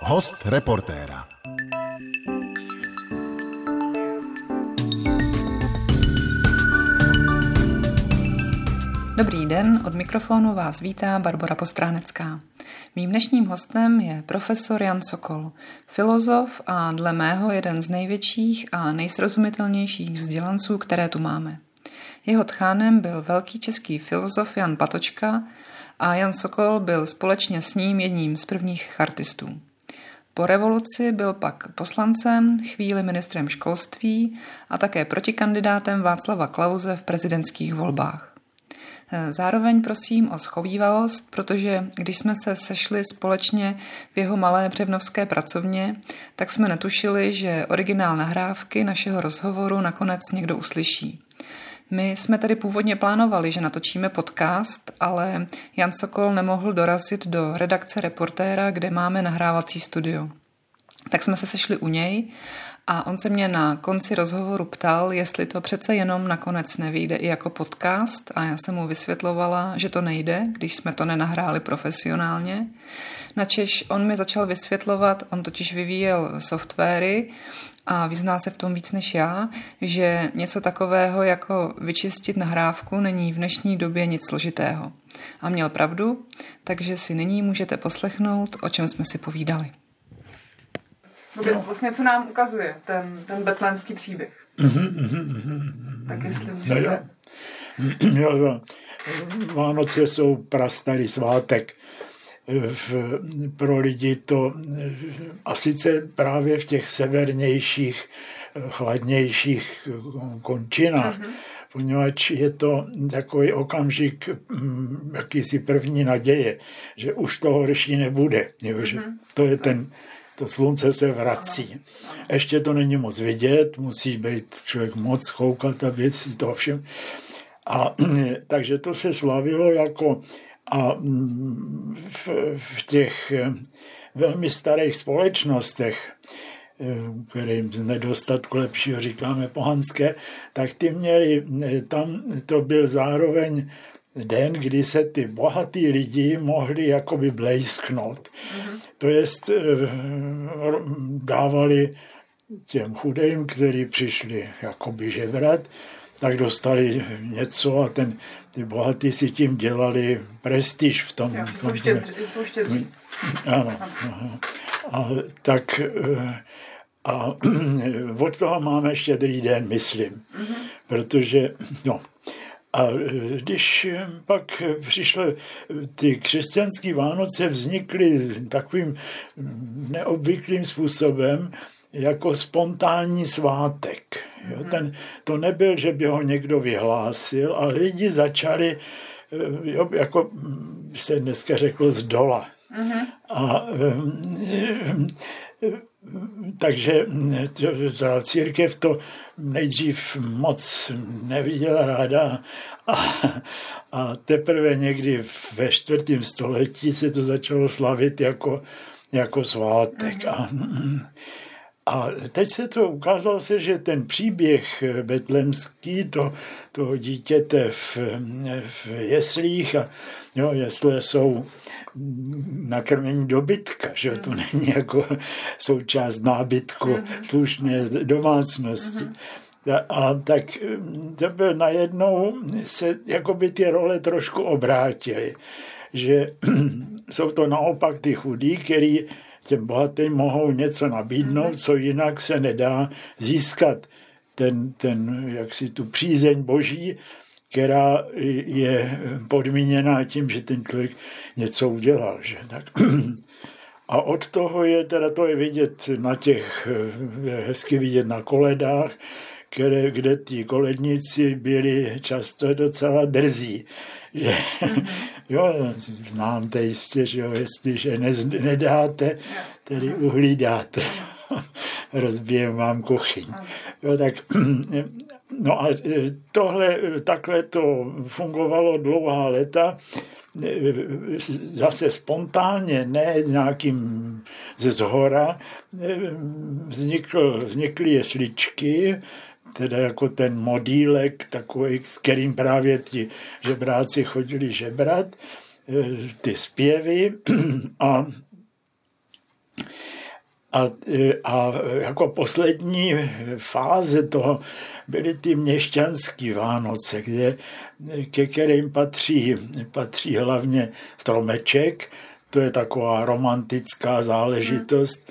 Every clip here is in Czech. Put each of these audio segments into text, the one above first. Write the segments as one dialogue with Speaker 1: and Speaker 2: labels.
Speaker 1: Host reportéra.
Speaker 2: Dobrý den, od mikrofonu vás vítá Barbara Postránecká. Mým dnešním hostem je profesor Jan Sokol, filozof a dle mého jeden z největších a nejsrozumitelnějších vzdělanců, které tu máme. Jeho tchánem byl velký český filozof Jan Patočka a Jan Sokol byl společně s ním jedním z prvních chartistů. Po revoluci byl pak poslancem, chvíli ministrem školství a také protikandidátem Václava Klauze v prezidentských volbách. Zároveň prosím o schovývavost, protože když jsme se sešli společně v jeho malé břevnovské pracovně, tak jsme netušili, že originál nahrávky našeho rozhovoru nakonec někdo uslyší. My jsme tady původně plánovali, že natočíme podcast, ale Jan Sokol nemohl dorazit do redakce reportéra, kde máme nahrávací studio. Tak jsme se sešli u něj a on se mě na konci rozhovoru ptal, jestli to přece jenom nakonec nevyjde i jako podcast a já jsem mu vysvětlovala, že to nejde, když jsme to nenahráli profesionálně. Načež on mi začal vysvětlovat, on totiž vyvíjel softwary a vyzná se v tom víc než já, že něco takového jako vyčistit nahrávku není v dnešní době nic složitého. A měl pravdu, takže si nyní můžete poslechnout, o čem jsme si povídali. No. Vlastně co nám ukazuje ten, ten betlémský příběh. Mm-hmm, tak jestli můžete... No jo.
Speaker 3: jo, jo. Vánoce jsou prastarý svátek. V, pro lidi to a sice právě v těch severnějších, chladnějších končinách, mm-hmm. poněvadž je to takový okamžik mm, jakýsi první naděje, že už to horší nebude. Jo, že mm-hmm. To je ten to slunce se vrací. Ještě to není moc vidět, musí být člověk moc koukat, aby si to všem. A, takže to se slavilo jako a mm, v, v těch eh, velmi starých společnostech, eh, kterým z nedostatku lepšího říkáme pohanské, tak ty měli, eh, tam to byl zároveň den, kdy se ty bohatý lidi mohli jakoby blejsknout. Mm-hmm. To jest dávali těm chudým, kteří přišli jakoby žebrat, tak dostali něco a ten, ty bohatí si tím dělali prestiž v tom.
Speaker 2: Jo, jsou, štědří, jsou štědří.
Speaker 3: Ano. Aha. A tak eh, a od toho máme štědrý den, myslím. Mm-hmm. Protože, no, a když pak přišly ty křesťanské Vánoce, vznikly takovým neobvyklým způsobem, jako spontánní svátek. Jo, mhm. ten, to nebyl, že by ho někdo vyhlásil, ale lidi začali, jo, jako se dneska řekl, z dola. Mm-hmm. A takže ta církev to nejdřív moc neviděla ráda a, a teprve někdy ve čtvrtém století se to začalo slavit jako, jako svátek. A, a teď se to ukázalo se, že ten příběh betlemský, to, toho dítěte v, v jeslích, a jo, jesle jsou nakrmení dobytka, že to hmm. není jako součást nábytku hmm. slušné domácnosti. Hmm. A tak to byl najednou, se jakoby ty role trošku obrátily. Že jsou to naopak ty chudí, který těm bohatým mohou něco nabídnout, co jinak se nedá získat. Ten, ten jak si tu přízeň boží která je podmíněná tím, že ten člověk něco udělal. Že? Tak. A od toho je, teda to je vidět na těch, je hezky vidět na koledách, které, kde ti koledníci byli často docela drzí. Že, mm-hmm. Jo, znám to jistě, že jo, jestliže ne, nedáte, tedy uhlídáte. Rozbijem vám kuchyň. Jo, tak No a e, tohle, e, takhle to fungovalo dlouhá léta, e, zase spontánně, ne nějakým ze zhora, vznikl, vznikly jesličky, teda jako ten modílek takový, s kterým právě ti žebráci chodili žebrat, ty zpěvy a A, a jako poslední fáze toho byly ty měšťanské Vánoce, kde, ke kterým patří, patří hlavně stromeček, to je taková romantická záležitost,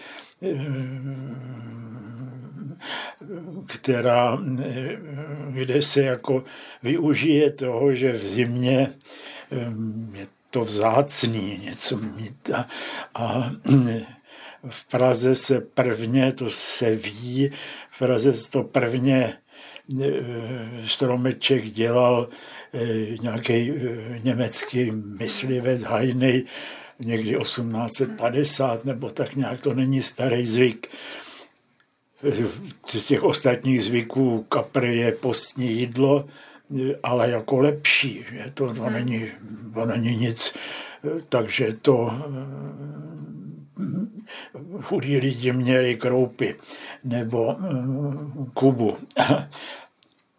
Speaker 3: která, kde se jako využije toho, že v zimě je to vzácný něco mít. A, a v Praze se prvně, to se ví, v Praze se to prvně e, stromeček dělal nějaký německý myslivec Hajnej někdy 1850 nebo tak nějak, to není starý zvyk. Z těch ostatních zvyků kapry je postní jídlo, ale jako lepší. Že to, to, není, to není nic. Takže to chudí lidi měli kroupy nebo kubu.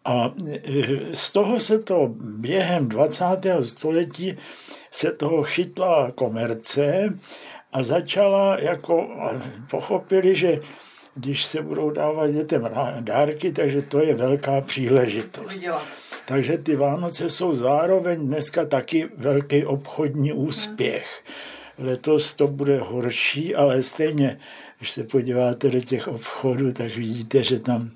Speaker 3: A z toho se to během 20. století se toho chytla komerce a začala jako, pochopili, že když se budou dávat dětem dárky, takže to je velká příležitost. Takže ty Vánoce jsou zároveň dneska taky velký obchodní úspěch. Letos to bude horší, ale stejně, když se podíváte do těch obchodů, tak vidíte, že tam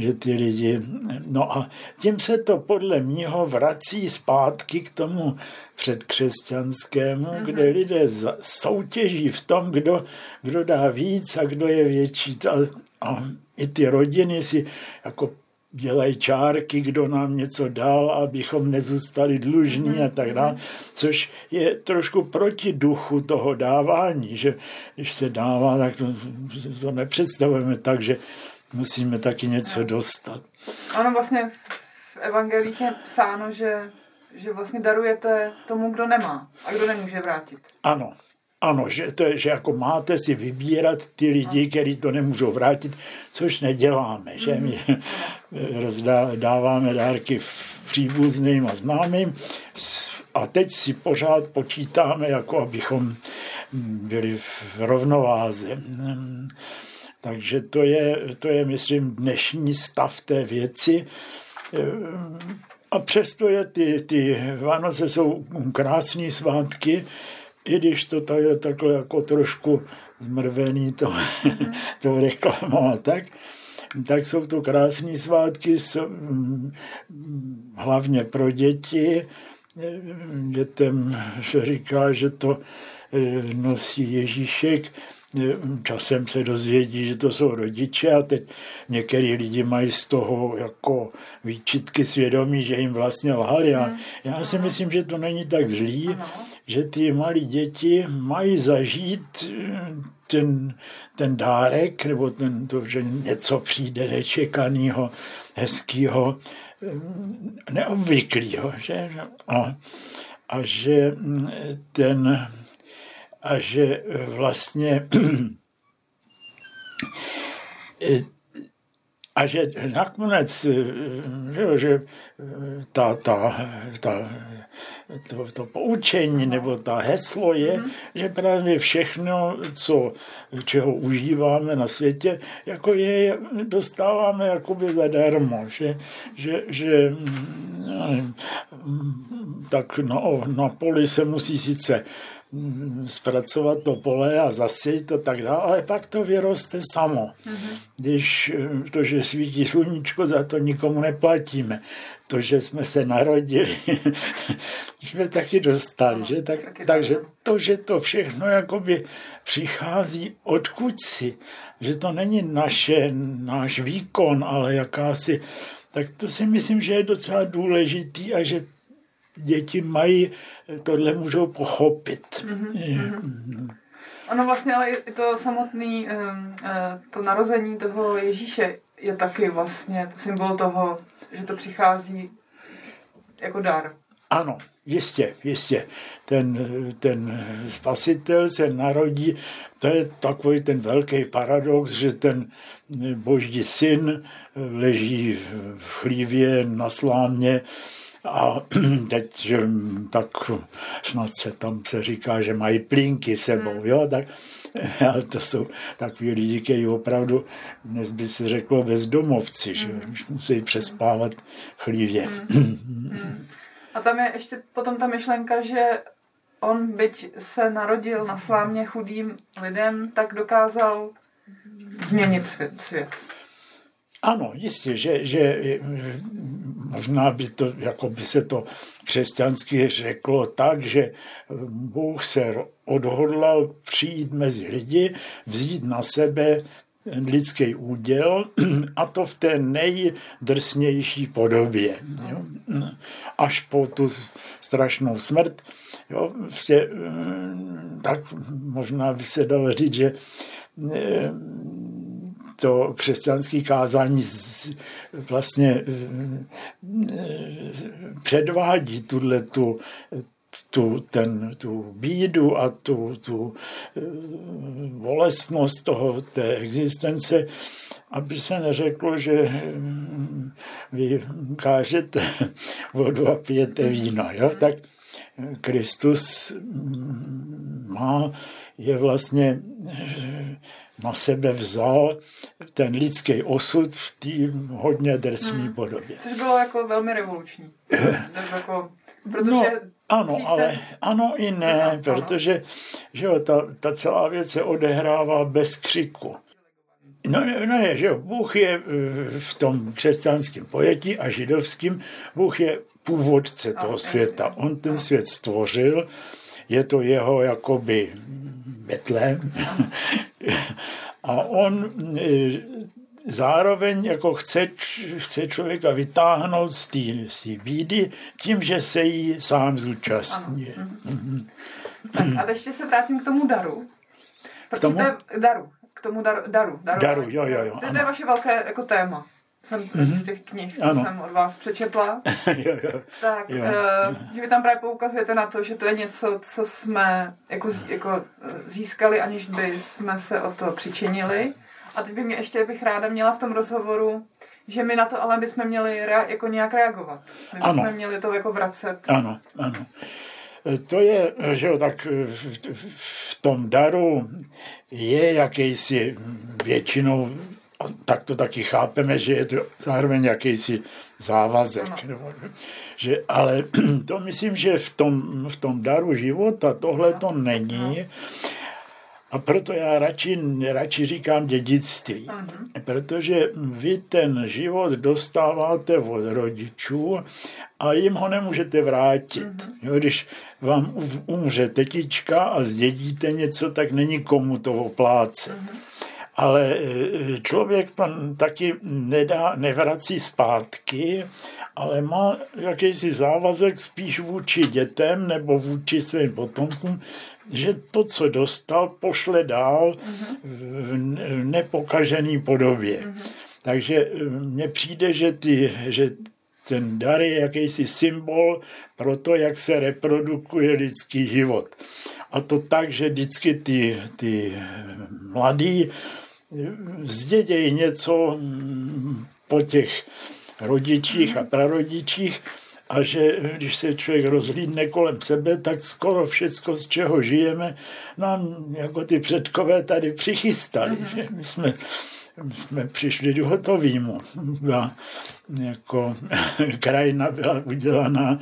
Speaker 3: že ty lidi... No a tím se to podle mýho vrací zpátky k tomu předkřesťanskému, mm-hmm. kde lidé soutěží v tom, kdo, kdo dá víc a kdo je větší. A, a i ty rodiny si jako dělají čárky, kdo nám něco dal, abychom nezůstali dlužní a tak dále, což je trošku proti duchu toho dávání, že když se dává, tak to, to nepředstavujeme tak, že musíme taky něco dostat.
Speaker 4: Ano, vlastně v evangelích je psáno, že, že vlastně darujete tomu, kdo nemá a kdo nemůže vrátit.
Speaker 3: Ano, ano, že, to je, že jako máte si vybírat ty lidi, kteří to nemůžou vrátit, což neděláme, že my rozdá, dáváme dárky příbuzným a známým a teď si pořád počítáme, jako abychom byli v rovnováze. Takže to je, to je, myslím, dnešní stav té věci. A přesto je ty, ty Vánoce jsou krásné svátky, i když to tady je takhle jako trošku zmrvený to, mm-hmm. to reklamou tak, tak jsou to krásné svátky, hlavně pro děti. Dětem se říká, že to nosí Ježíšek časem se dozvědí, že to jsou rodiče a teď některý lidi mají z toho jako výčitky svědomí, že jim vlastně lhali. A hmm. já si myslím, že to není tak zlý, že ty malí děti mají zažít eh, ten, ten dárek, nebo ten, to, že něco přijde nečekaného, hezkého, eh, neobvyklého. Že? A, a že mm, ten a že vlastně a že nakonec, že, že ta, ta, ta, to, to poučení nebo ta heslo je, mm-hmm. že právě všechno, co, čeho užíváme na světě, jako je, dostáváme jakoby zadarmo, že, že, že tak na, na poli se musí sice zpracovat to pole a zasít a tak dále, ale pak to vyroste samo. Mm-hmm. Když to, že svítí sluníčko, za to nikomu neplatíme. To, že jsme se narodili, jsme taky dostali. Že? Tak, takže to, že to všechno jakoby přichází odkud si, že to není naše, náš výkon, ale jakási, tak to si myslím, že je docela důležitý a že děti mají, tohle můžou pochopit. Mm-hmm.
Speaker 4: Ono vlastně ale i to samotné, eh, to narození toho Ježíše je taky vlastně symbol toho, že to přichází jako dar.
Speaker 3: Ano, jistě, jistě. Ten, ten spasitel se narodí, to je takový ten velký paradox, že ten boží syn leží v chlívě na slámě A teď tak snad se tam se říká, že mají plínky sebou, hmm. jo, tak ale to jsou takový lidi, kteří opravdu, dnes by se řeklo bezdomovci, že mm. musí přespávat chlívě.
Speaker 4: Mm. A tam je ještě potom ta myšlenka, že on, byť se narodil na slámě chudým lidem, tak dokázal změnit svět. svět.
Speaker 3: Ano, jistě, že, že možná by, to, jako by se to křesťansky řeklo tak, že Bůh se odhodlal přijít mezi lidi, vzít na sebe lidský úděl a to v té nejdrsnější podobě. Jo? Až po tu strašnou smrt. Jo? Vše, tak možná by se dalo říct, že to křesťanské kázání vlastně předvádí tuhle tu, tu, ten, tu bídu a tu, tu bolestnost toho, té existence, aby se neřeklo, že vy kážete vodu a pijete víno. Jo? Tak Kristus má, je vlastně na sebe vzal ten lidský osud v té hodně drsné hmm. podobě.
Speaker 4: Což bylo jako velmi revoluční. jako,
Speaker 3: protože no, ano, ale ano i ne, no, protože že jo, ta, ta celá věc se odehrává bez křiku. No, no je, že jo, Bůh je eh, v tom křesťanském pojetí a židovském, Bůh je původce toho světa. On ten svět stvořil, je to jeho jakoby Betlém. A on e, zároveň jako chce, chce člověka vytáhnout z té bídy tím, že se jí sám zúčastní.
Speaker 4: Mm-hmm. Tak a ještě se vrátím k tomu daru. K tomu? To je, daru. K tomu daru. Daru, daru,
Speaker 3: daru jo, jo, jo.
Speaker 4: To, to je vaše velké jako téma jsem mm-hmm. z těch knih, co ano. jsem od vás přečetla,
Speaker 3: jo, jo.
Speaker 4: tak jo. Uh, že vy tam právě poukazujete na to, že to je něco, co jsme jako, jako eh, získali, aniž by jsme se o to přičinili. A teď by mě ještě bych ráda měla v tom rozhovoru, že my na to ale bychom měli rea- jako nějak reagovat. My bychom ano. měli to jako vracet.
Speaker 3: Ano, ano. Eh, to je, že jo, tak v tom daru je jakýsi většinou tak to taky chápeme, že je to zároveň jakýsi závazek. Nebo, že, ale to myslím, že v tom, v tom daru života tohle to není. A proto já radši, radši říkám dědictví. Protože vy ten život dostáváte od rodičů a jim ho nemůžete vrátit. Jo, když vám umře tetička a zdědíte něco, tak není komu to oplácet ale e, člověk to taky nedá, nevrací zpátky, ale má jakýsi závazek spíš vůči dětem nebo vůči svým potomkům, že to, co dostal, pošle dál v nepokažený podobě. Takže e, mně přijde, že, ty, že ten dar je jakýsi symbol pro to, jak se reprodukuje lidský život. A to tak, že vždycky ty, ty mladí zdědějí něco po těch rodičích a prarodičích a že když se člověk rozhlídne kolem sebe, tak skoro všecko, z čeho žijeme, nám jako ty předkové tady přichystali. Že my jsme my jsme přišli do hotovýmu. Byla, jako krajina byla udělaná,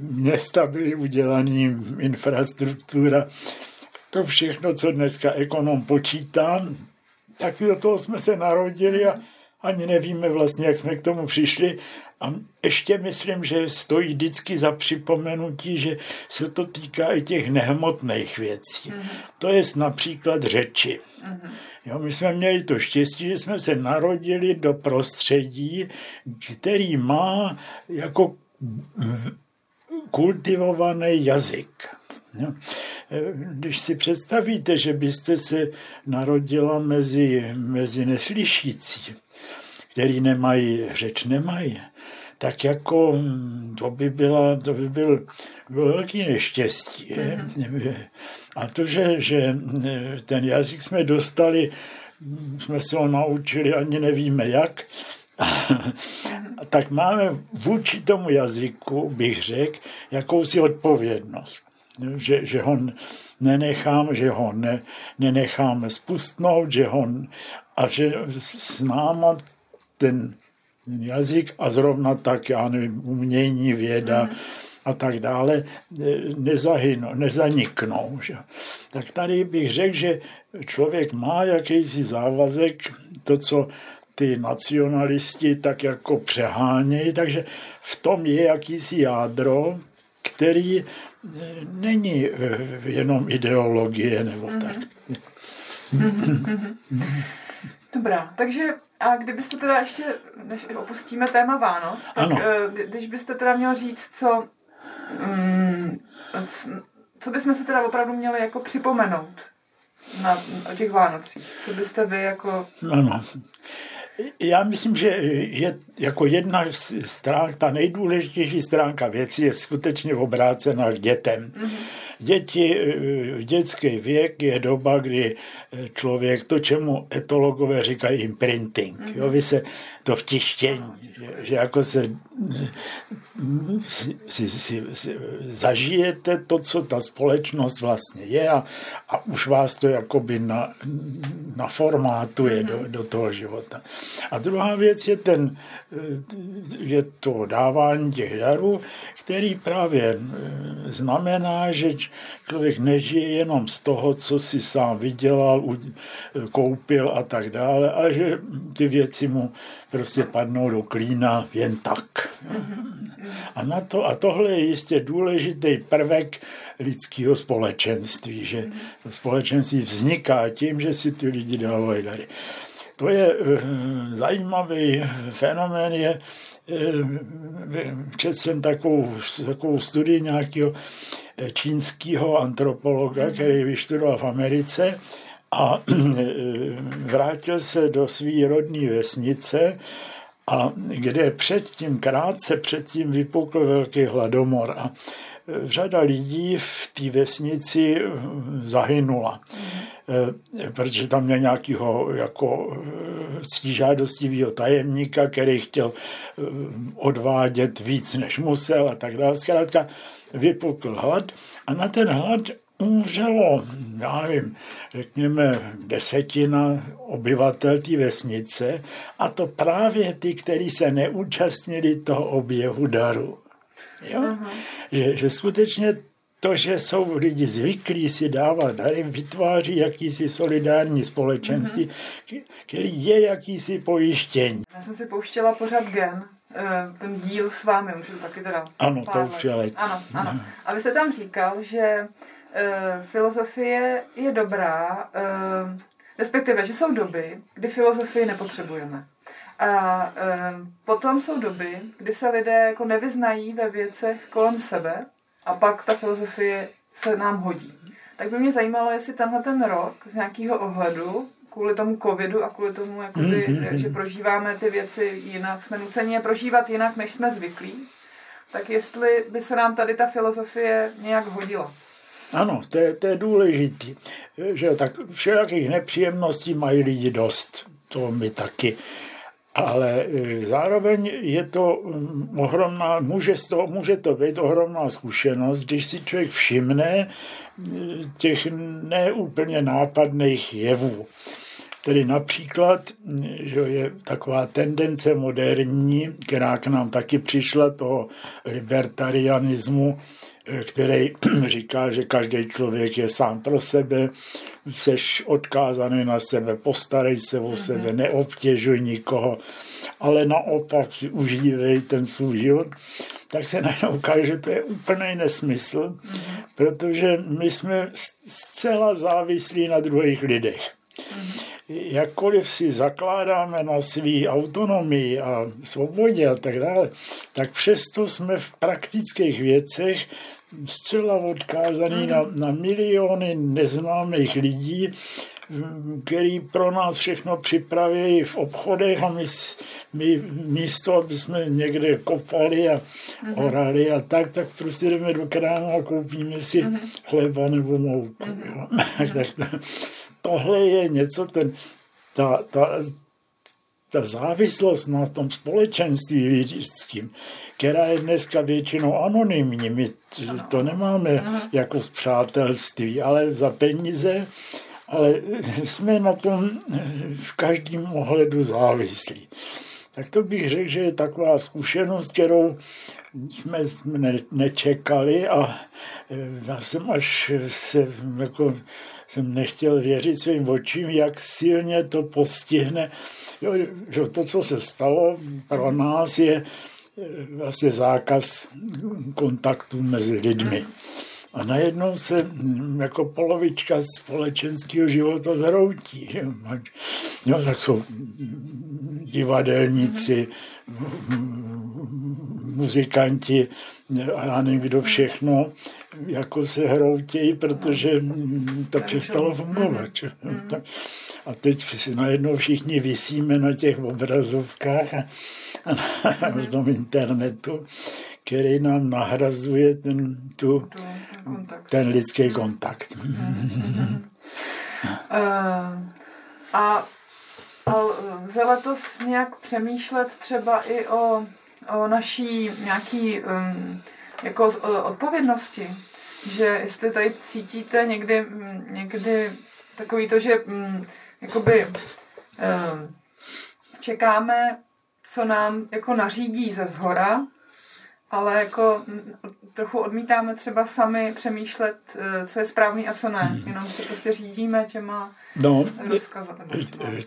Speaker 3: města byly udělané, infrastruktura. To všechno, co dneska ekonom počítá, tak do toho jsme se narodili a ani nevíme vlastně, jak jsme k tomu přišli. A ještě myslím, že stojí vždycky za připomenutí, že se to týká i těch nehmotných věcí. Mm-hmm. To je například řeči. Mm-hmm. Jo, my jsme měli to štěstí, že jsme se narodili do prostředí, který má jako kultivovaný jazyk. Jo. Když si představíte, že byste se narodila mezi, mezi neslyšící, který nemají, řeč nemají, tak jako hm, to by, byla, to by byl, byl velký neštěstí. Mm-hmm. A to, že, že ten jazyk jsme dostali, jsme se ho naučili, ani nevíme jak, tak máme vůči tomu jazyku, bych řekl, jakousi odpovědnost. Že, že ho nenechám, že ho ne, nenecháme spustnout, že ho, a že s náma ten jazyk a zrovna tak, já nevím, umění, věda, mm a tak dále nezahynou, nezaniknou. Že? Tak tady bych řekl, že člověk má jakýsi závazek, to, co ty nacionalisti tak jako přehánějí, takže v tom je jakýsi jádro, který není eh, jenom ideologie nebo mm-hmm. tak.
Speaker 4: Mm-hmm. Dobrá, takže a kdybyste teda ještě, než opustíme téma Vánoc, tak ano. Eh, když byste teda měl říct, co Mm, co bychom se teda opravdu měli jako připomenout na, o těch Vánocích? Co byste vy jako...
Speaker 3: Ano. Já myslím, že je jako jedna stránka, ta nejdůležitější stránka věci je skutečně obrácená dětem. Mm-hmm Děti, eh, dětský věk je doba, kdy eh, člověk, to, čemu etologové říkají imprinting, mm-hmm. jo, vy se to vtištění, že, že jako se si, si, si, si, zažijete to, co ta společnost vlastně je a, a už vás to jakoby na, naformátuje do, do toho života. A druhá věc je ten, eh, je to dávání těch darů, který právě znamená, že člověk nežije jenom z toho, co si sám vydělal, koupil a tak dále, a že ty věci mu prostě padnou do klína jen tak. A, na to, a tohle je jistě důležitý prvek lidského společenství, že to společenství vzniká tím, že si ty lidi dávají dary. To je eh, zajímavý fenomén, je, eh, četl jsem takovou, takovou studii nějakého čínského antropologa, který vyštudoval v Americe a vrátil se do své rodné vesnice, a kde předtím, krátce předtím vypukl velký hladomor. A řada lidí v té vesnici zahynula. Mm protože tam měl nějakého jako eh, ctižádostivého tajemníka, který chtěl eh, odvádět víc, než musel a tak dále. Zkrátka vypukl hlad a na ten hlad umřelo, já nevím, řekněme desetina obyvatel té vesnice a to právě ty, kteří se neúčastnili toho objevu daru. Jo? Že, že skutečně to, že jsou lidi zvyklí si dávat dary, vytváří jakýsi solidární společenství, mm-hmm. který je jakýsi pojištění.
Speaker 4: Já jsem si pouštěla pořád gen, ten díl s vámi, můžu taky teda
Speaker 3: Ano, to už je let.
Speaker 4: Ano, ano. A vy jste tam říkal, že uh, filozofie je dobrá, uh, respektive, že jsou doby, kdy filozofii nepotřebujeme. A uh, potom jsou doby, kdy se lidé jako nevyznají ve věcech kolem sebe a pak ta filozofie se nám hodí. Tak by mě zajímalo, jestli tenhle ten rok z nějakého ohledu, kvůli tomu covidu a kvůli tomu, jakoby, mm-hmm. že prožíváme ty věci jinak, jsme nuceni je prožívat jinak, než jsme zvyklí, tak jestli by se nám tady ta filozofie nějak hodila.
Speaker 3: Ano, to je, to je důležitý. Že tak všelijakých nepříjemností mají lidi dost. To my taky ale e, zároveň je to mm, ohromná, může, to, může to být ohromná zkušenost, když si člověk všimne e, těch neúplně nápadných jevů. Tedy například, že je taková tendence moderní, která k nám taky přišla, toho libertarianismu, který říká, že každý člověk je sám pro sebe, seš odkázaný na sebe, postarej se o sebe, mhm. neobtěžuj nikoho, ale naopak si užívej ten svůj život, tak se najednou ukáže, že to je úplný nesmysl, mhm. protože my jsme zcela závislí na druhých lidech. Mhm. Jakkoliv si zakládáme na své autonomii a svobodě a tak dále, tak přesto jsme v praktických věcech zcela odkázaný na, na miliony neznámých lidí, který pro nás všechno připraví v obchodech a my, my místo, aby jsme někde kopali a mm-hmm. orali a tak, tak prostě jdeme do krámu a koupíme si mm-hmm. chleba nebo mouku. Mm-hmm. tak to, tohle je něco, ten, ta, ta, ta závislost na tom společenství lidským, která je dneska většinou anonymní, my to nemáme jako z přátelství, ale za peníze, ale jsme na tom v každém ohledu závislí. Tak to bych řekl, že je taková zkušenost, kterou jsme ne, nečekali a já jsem až se jako jsem nechtěl věřit svým očím, jak silně to postihne. Jo, že to, co se stalo pro nás, je eh, vlastně zákaz kontaktu mezi lidmi. A najednou se hm, jako polovička společenského života zhroutí. Jo, tak jsou divadelníci, muzikanti a já nevím, kdo všechno jako se hroutějí, protože to přestalo fungovat. A teď si najednou všichni vysíme na těch obrazovkách a, na tom internetu, který nám nahrazuje ten, tu, ten lidský kontakt.
Speaker 4: A a lze letos nějak přemýšlet třeba i o, o naší nějaký um, jako odpovědnosti, že jestli tady cítíte někdy, někdy takový to, že um, jakoby um, čekáme, co nám jako nařídí ze zhora, ale jako trochu odmítáme třeba sami přemýšlet, e, co je správný a co ne. Hmm. Jenom se prostě řídíme těma No,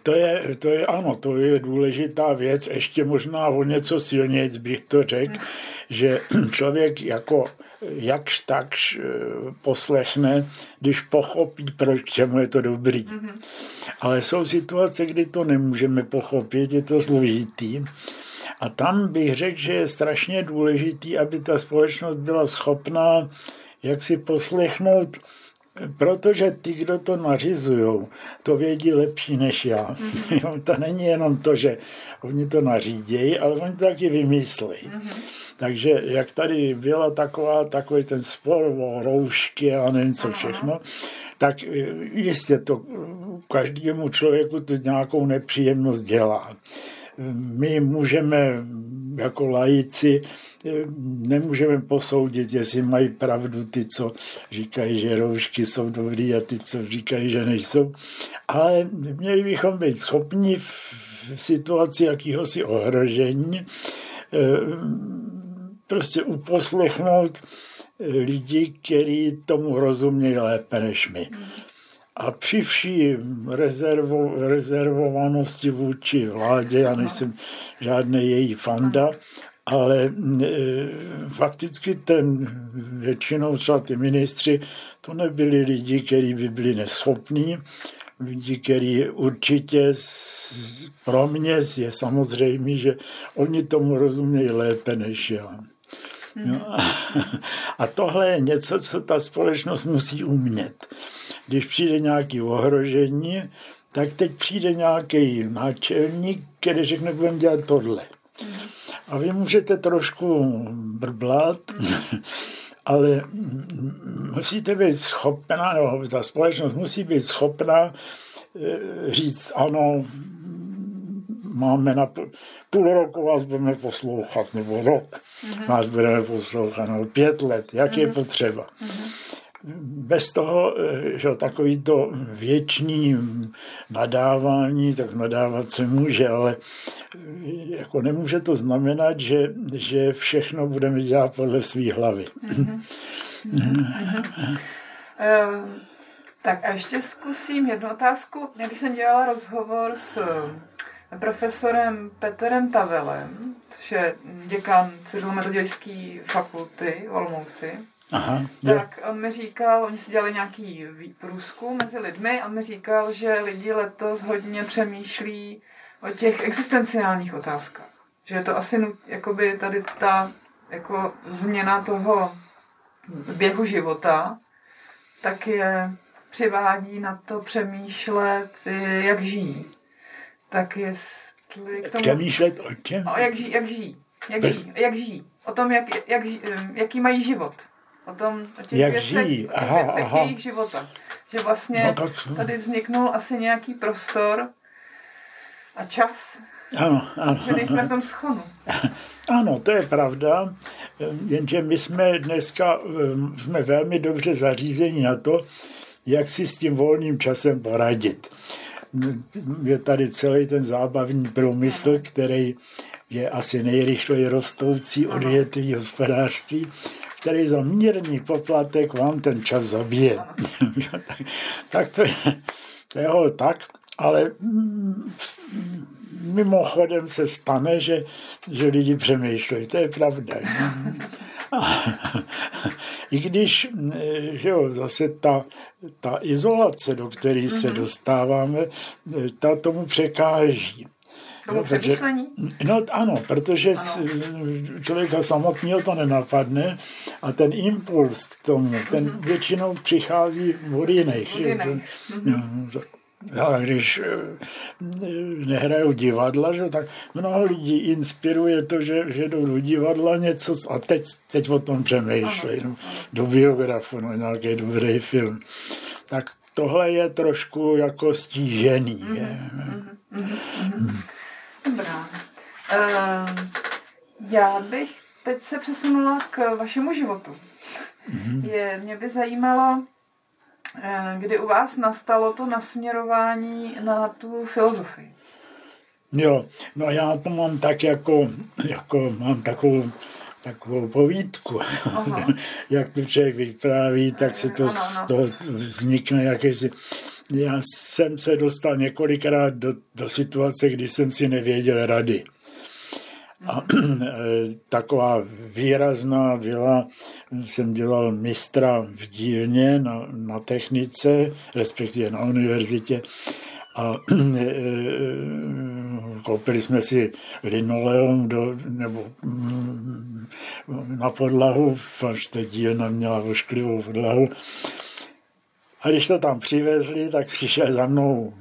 Speaker 3: to je, to je ano, to je důležitá věc. Ještě možná o něco silněji bych to řekl, hmm. Že člověk jako jakž takž e, poslechne, když pochopí, proč čemu je to dobrý. Mm-hmm. Ale jsou situace, kdy to nemůžeme pochopit, je to složitý. A tam bych řekl, že je strašně důležitý, aby ta společnost byla schopná jak si poslechnout, protože ty, kdo to nařizují, to vědí lepší než já. Mm-hmm. to není jenom to, že oni to nařídějí, ale oni to taky vymyslí. Mm-hmm. Takže jak tady byla taková, takový ten spor o roušky a nevím co všechno, tak jistě to každému člověku to nějakou nepříjemnost dělá my můžeme jako lajíci nemůžeme posoudit, jestli mají pravdu ty, co říkají, že roušky jsou dobrý a ty, co říkají, že nejsou. Ale měli bychom být schopni v situaci jakýhosi ohrožení eh, prostě uposlechnout lidi, kteří tomu rozumějí lépe než my. A při vší rezervo, rezervovanosti vůči vládě, já nejsem žádný její fanda, ale e, fakticky ten většinou třeba ty ministři, to nebyli lidi, kteří by byli neschopní, lidi, kteří určitě pro mě je samozřejmé, že oni tomu rozumějí lépe než já. No, a tohle je něco, co ta společnost musí umět když přijde nějaké ohrožení, tak teď přijde nějaký náčelník, který řekne, budeme dělat tohle. A vy můžete trošku brblat, ale musíte být schopná, nebo ta společnost musí být schopná eh, říct ano, máme na půl roku vás budeme poslouchat, nebo rok mm-hmm. vás budeme poslouchat, nebo pět let, jak mm-hmm. je potřeba. Mm-hmm bez toho, eh, že takový to věčný nadávání, tak nadávat se může, ale eh, jako nemůže to znamenat, že, že všechno budeme dělat podle své hlavy. Mm-hmm.
Speaker 4: Mm-hmm. Tak a ještě zkusím jednu otázku. Když jsem dělala rozhovor s profesorem Petrem Tavelem, což je děkan Cyrilometodějské fakulty v Olomouci, Aha, tak on mi říkal, oni si dělali nějaký průzkum mezi lidmi a on mi říkal, že lidi letos hodně přemýšlí o těch existenciálních otázkách. Že je to asi jakoby tady ta jako změna toho běhu života, tak je přivádí na to přemýšlet, jak žijí. Tak jestli
Speaker 3: k tomu... Přemýšlet o čem?
Speaker 4: O jak žijí, jak žijí. Jak žijí, jak žijí. O tom, jak, jak, jaký mají život o tom, o těch
Speaker 3: Jak věcech, žijí. Aha,
Speaker 4: věcech aha. jejich života. Že vlastně no, tak... tady vzniknul asi nějaký prostor a čas,
Speaker 3: Ano, ano.
Speaker 4: Že nejsme v tom schonu.
Speaker 3: Ano, to je pravda, jenže my jsme dneska jsme velmi dobře zařízení na to, jak si s tím volným časem poradit. Je tady celý ten zábavní průmysl, který je asi nejrychleji rostoucí odvětví hospodářství, který za mírný poplatek vám ten čas zabije. tak, tak to je, to je tak, ale mm, mimochodem se stane, že, že lidi přemýšlejí. To je pravda. I když že jo, zase ta, ta izolace, do které se mhm. dostáváme, ta tomu překáží.
Speaker 4: Tomu protože,
Speaker 3: No ano, protože ano. člověka samotného to nenapadne a ten impuls k tomu, ten mm-hmm. většinou přichází od jiných. Od jiných. Mm-hmm. Já, když eh, nehrajou divadla, že, tak mnoho lidí inspiruje to, že, že jdou do divadla něco a teď, teď o tom přemýšlejí. No, do biografu, no, nějaký dobrý film. Tak tohle je trošku jako stížený. Mm-hmm. Je. Mm-hmm.
Speaker 4: Mm-hmm. Dobrá. Uh, já bych teď se přesunula k vašemu životu. Mm-hmm. Je, mě by zajímalo, eh, kdy u vás nastalo to nasměrování na tu filozofii.
Speaker 3: Jo, no já to mám tak jako, jako mám takovou takovou povídku. Aha. Jak to člověk vypráví, tak se to ano, ano. z toho vznikne jakýsi já jsem se dostal několikrát do, do situace, kdy jsem si nevěděl rady. A taková výrazná byla, jsem dělal mistra v dílně na, na technice, respektive na univerzitě. A koupili jsme si linoleum do, nebo mm, na podlahu, až ta dílna měla ošklivou podlahu a když to tam přivezli, tak přišel za mnou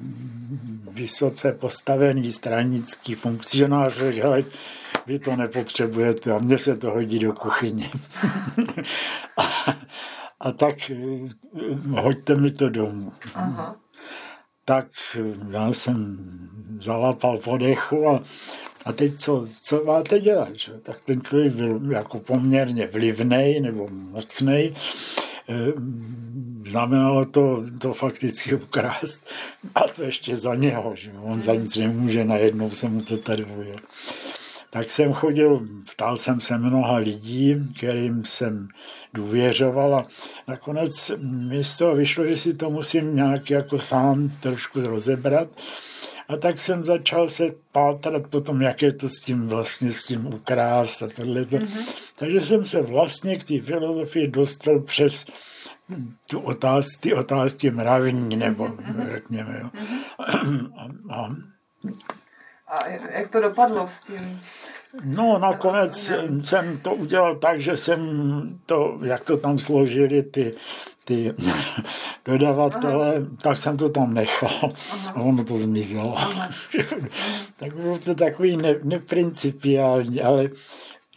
Speaker 3: vysoce postavený stranický funkcionář, že vy to nepotřebujete a mně se to hodí do kuchyně. a, a tak hoďte mi to domů. Aha. Tak já jsem zalapal podechu a, a teď co, co máte dělat? Že? Tak ten člověk byl jako poměrně vlivný nebo mocný Eh, znamenalo to, to fakticky ukrást a to ještě za něho, že on za nic nemůže, najednou se mu to tady ujel. Tak jsem chodil, ptal jsem se mnoha lidí, kterým jsem důvěřoval a nakonec mi z toho vyšlo, že si to musím nějak jako sám trošku rozebrat. A tak jsem začal se pátrat potom, jak je to s tím vlastně s tím ukrást a tohle. Mm-hmm. Takže jsem se vlastně k té filozofii dostal přes tu otáz, ty otázky mravní, nebo mm-hmm. řekněme. Jo. Mm-hmm.
Speaker 4: A, a, a jak to dopadlo s tím?
Speaker 3: No, nakonec jsem to udělal tak, že jsem to, jak to tam složili ty, ty dodavatele, Aha. tak jsem to tam nechal Aha. a ono to zmizelo. tak bylo to takový ne, neprincipiální, ale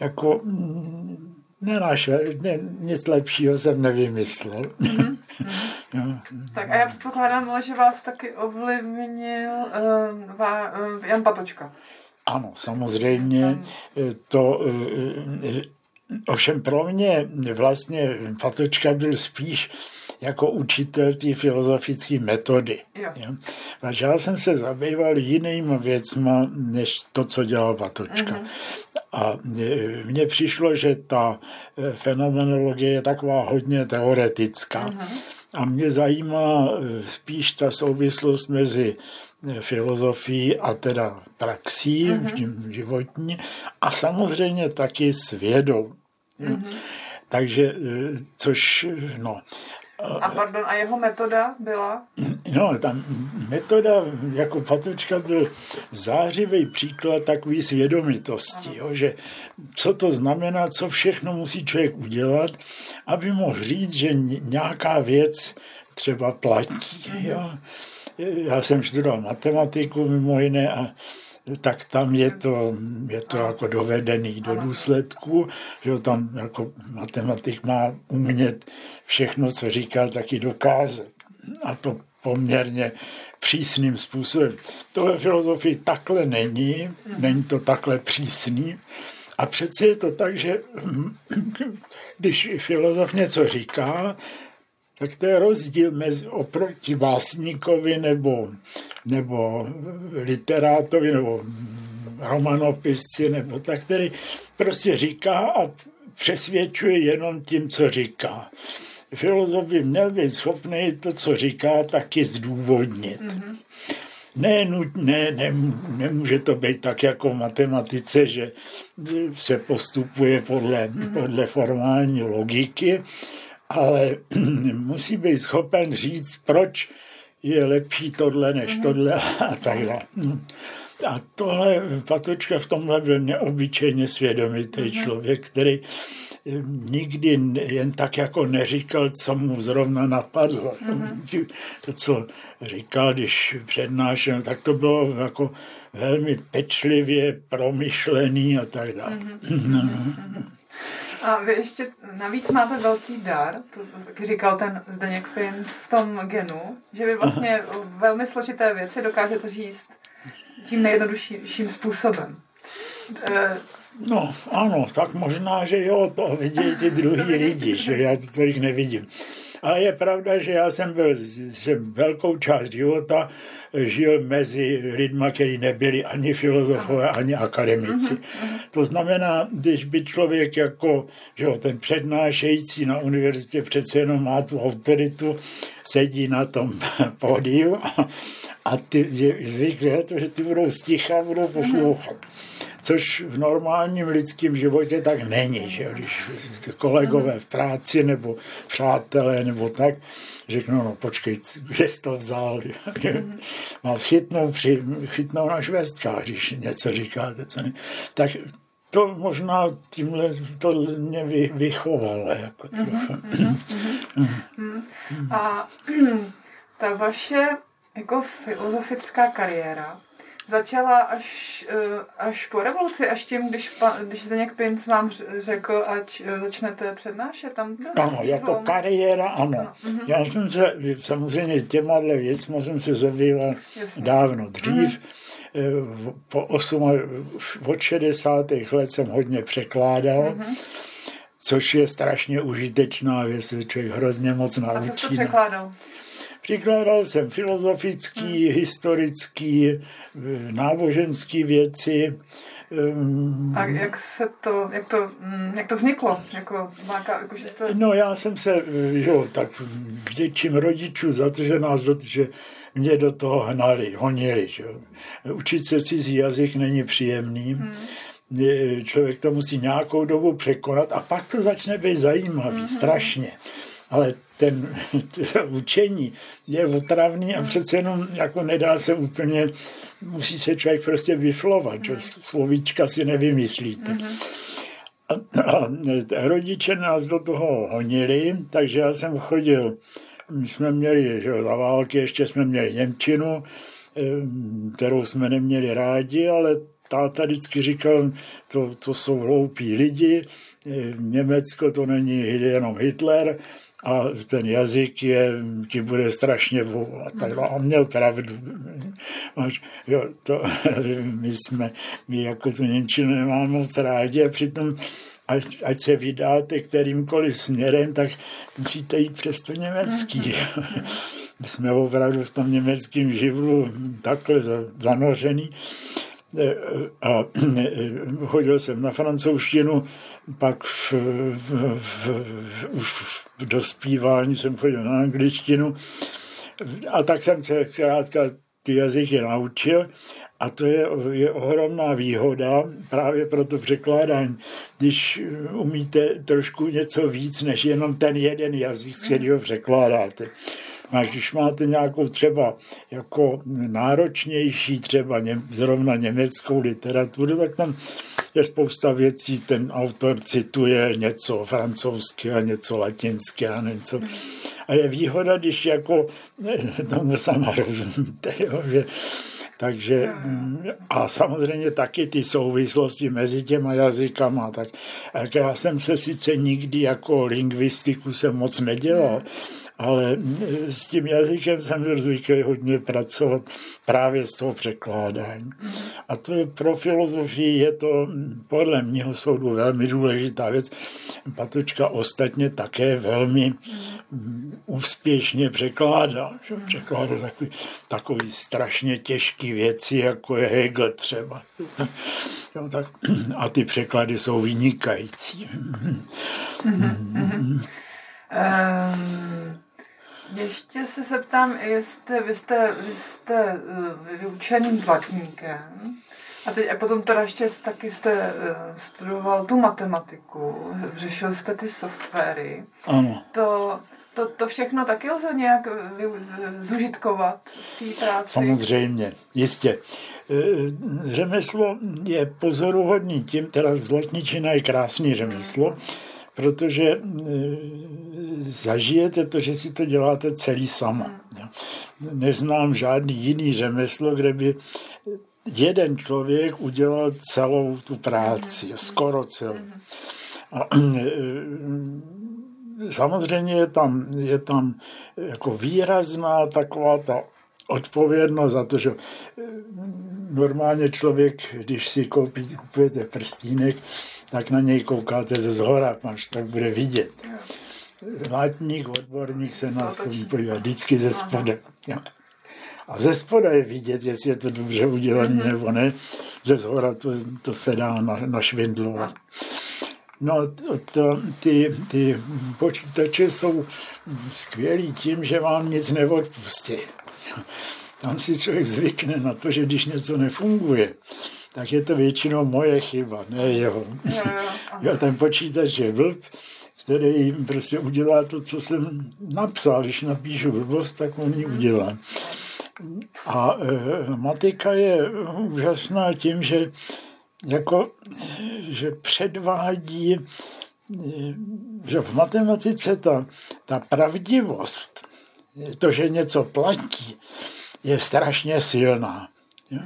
Speaker 3: jako mm, nenašel, ne, nic lepšího jsem nevymyslel. Mm-hmm.
Speaker 4: tak a já předpokládám, že vás taky ovlivnil uh, vá, uh, Jan Patočka.
Speaker 3: Ano, samozřejmě. To, uh, ovšem pro mě vlastně Patočka byl spíš jako učitel té filozofické metody. Jo. A já jsem se zabýval jinými věcmi, než to, co dělal Patočka. Uh-huh. A mně přišlo, že ta e, fenomenologie je taková hodně teoretická. Uh-huh. A mě zajímá e, spíš ta souvislost mezi filozofií a teda praxí uh-huh. životní a samozřejmě taky s vědou. Uh-huh. Takže, což, no,
Speaker 4: a pardon, a jeho metoda byla?
Speaker 3: No, ta metoda jako Patočka byl zářivý příklad takový svědomitosti, jo, že co to znamená, co všechno musí člověk udělat, aby mohl říct, že nějaká věc třeba platí. Jo. Já jsem studoval matematiku mimo jiné a tak tam je to, je to jako dovedený do důsledku, že tam jako matematik má umět všechno, co říká, taky dokázat. A to poměrně přísným způsobem. To ve filozofii takhle není, není to takhle přísný. A přece je to tak, že když filozof něco říká, tak to je rozdíl mezi oproti básníkovi nebo, nebo literátovi nebo romanopisci nebo tak, který prostě říká a přesvědčuje jenom tím, co říká. Filozof by měl být schopný to, co říká, taky zdůvodnit. Mm-hmm. Ne, ne, ne, nemůže to být tak jako v matematice, že se postupuje podle, mm-hmm. podle formální logiky, ale musí být schopen říct, proč je lepší tohle než mm-hmm. tohle a tak dále. A tohle Patočka v tomhle byl neobyčejně svědomitý mm-hmm. člověk, který eh, nikdy jen tak jako neříkal, co mu zrovna napadlo. Mm-hmm. To, co říkal, když přednášel, tak to bylo jako velmi pečlivě promyšlený a tak dále. Mm-hmm.
Speaker 4: A vy ještě navíc máte velký dar, to taky říkal ten Zdeněk Pins v tom genu, že vy vlastně Aha. velmi složité věci dokážete říct tím nejjednodušším způsobem.
Speaker 3: E, no, ano, tak možná, že jo, to vidějí ty druhý lidi, že já to tolik nevidím. Ale je pravda, že já jsem byl jsem velkou část života žil mezi lidma, kteří nebyli ani filozofové, ani akademici. To znamená, když by člověk jako že jo, ten přednášející na univerzitě přece jenom má tu autoritu, sedí na tom pódiu a, ty je zvyklé to, že ty budou sticha a budou poslouchat což v normálním lidském životě tak není, že když kolegové v práci nebo přátelé nebo tak řeknou, no počkej, kde jsi to vzal, Mám chytnou, při, chytnou na švestkách, když něco říkáte, co ne. tak to možná tímhle to mě vy, vychovalo. Jako
Speaker 4: mm-hmm, mm-hmm, mm-hmm. A ta vaše jako filozofická kariéra, začala až, eh, až po revoluci, až tím, když, pa, když Zdeněk Pinc vám řekl, ať eh, začnete přednášet tam.
Speaker 3: Ano, jako zlom. kariéra, ano. No, uh-huh. Já jsem se, samozřejmě těmahle věcmi jsem se zabýval Jasně. dávno dřív. Uh-huh. Po 8, od 60. let jsem hodně překládal. Uh-huh což je strašně užitečná věc, člověk hrozně moc naučí. A co
Speaker 4: překládal?
Speaker 3: Přikládal jsem filozofický, hmm. historický, eh, náboženský věci.
Speaker 4: A jak se to, jak to, mm, jak to vzniklo? Jako, máka, jako, že to...
Speaker 3: No já jsem se, eh, jo, tak vděčím rodičů za to, že nás, do, že mě do toho hnali, honili. Že? Učit se cizí jazyk není příjemný. Hmm člověk to musí nějakou dobu překonat a pak to začne být zajímavý, mm-hmm. strašně. Ale ten, učení je otravný a přece jenom jako nedá se úplně, musí se člověk prostě vyflovat, že slovíčka si nevymyslíte. A, a rodiče nás do toho honili, takže já jsem chodil, my jsme měli, že za války ještě jsme měli Němčinu, kterou jsme neměli rádi, ale táta vždycky říkal, to, to jsou hloupí lidi, Německo to není jenom Hitler, a ten jazyk je, ti bude strašně volat. Tak on měl pravdu. Jo, to, my jsme, my jako tu Němčinu nemáme moc rádi a přitom ať, ať se vydáte kterýmkoliv směrem, tak musíte jít přes to německý. My jsme opravdu v tom německém živlu takhle zanořený a chodil jsem na francouzštinu, pak v, v, v, už v dospívání jsem chodil na angličtinu a tak jsem se zkrátka ty jazyky naučil a to je, je ohromná výhoda právě pro to překládání, když umíte trošku něco víc než jenom ten jeden jazyk, který ho překládáte. A když máte nějakou třeba jako náročnější, třeba ně, zrovna německou literaturu, tak tam je spousta věcí, ten autor cituje něco francouzsky a něco latinsky a něco. A je výhoda, když jako tomu sama rozumíte, jo, že Takže mm, a samozřejmě taky ty souvislosti mezi těma jazykama. Tak, já jsem se sice nikdy jako lingvistiku jsem moc nedělal, ale s tím jazykem jsem byl zvyklý hodně pracovat právě z toho překládání. A to je pro filozofii je to podle mého soudu velmi důležitá věc. Patočka ostatně také velmi úspěšně překládá. Že? Překládá takový, takový strašně těžký věci, jako je Hegel třeba. Jo, tak, a ty překlady jsou vynikající.
Speaker 4: Um, ještě se zeptám, jestli vy jste, vy jste uh, vyučeným zlatníkem a, teď, a potom teda ještě taky jste uh, studoval tu matematiku, řešil jste ty softwary.
Speaker 3: Ano.
Speaker 4: To, to, to všechno taky lze nějak zužitkovat v té práci?
Speaker 3: Samozřejmě, jistě. Řemeslo je pozoruhodný tím, teda zlatničina je krásný řemeslo, protože zažijete to, že si to děláte celý sama. Neznám žádný jiný řemeslo, kde by jeden člověk udělal celou tu práci, skoro celou. A, e, samozřejmě je tam, je tam jako výrazná taková ta odpovědnost za to, že normálně člověk, když si koupí, kupujete prstínek, tak na něj koukáte ze zhora, až tak bude vidět. Látník, odborník se to podívá vždycky ze spoda. A ze spoda je vidět, jestli je to dobře udělané nebo ne. Ze zhora to, to se dá na, našvindlovat. No, to, ty, ty počítače jsou skvělí tím, že vám nic neodpustí. Tam si člověk zvykne na to, že když něco nefunguje, tak je to většinou moje chyba, ne jeho. Jo, ten počítač je blb, který prostě udělá to, co jsem napsal. Když napíšu blbost, tak on ji udělá. A e, matika je úžasná tím, že jako, že předvádí, že v matematice ta, ta pravdivost, to, že něco platí, je strašně silná. Jo?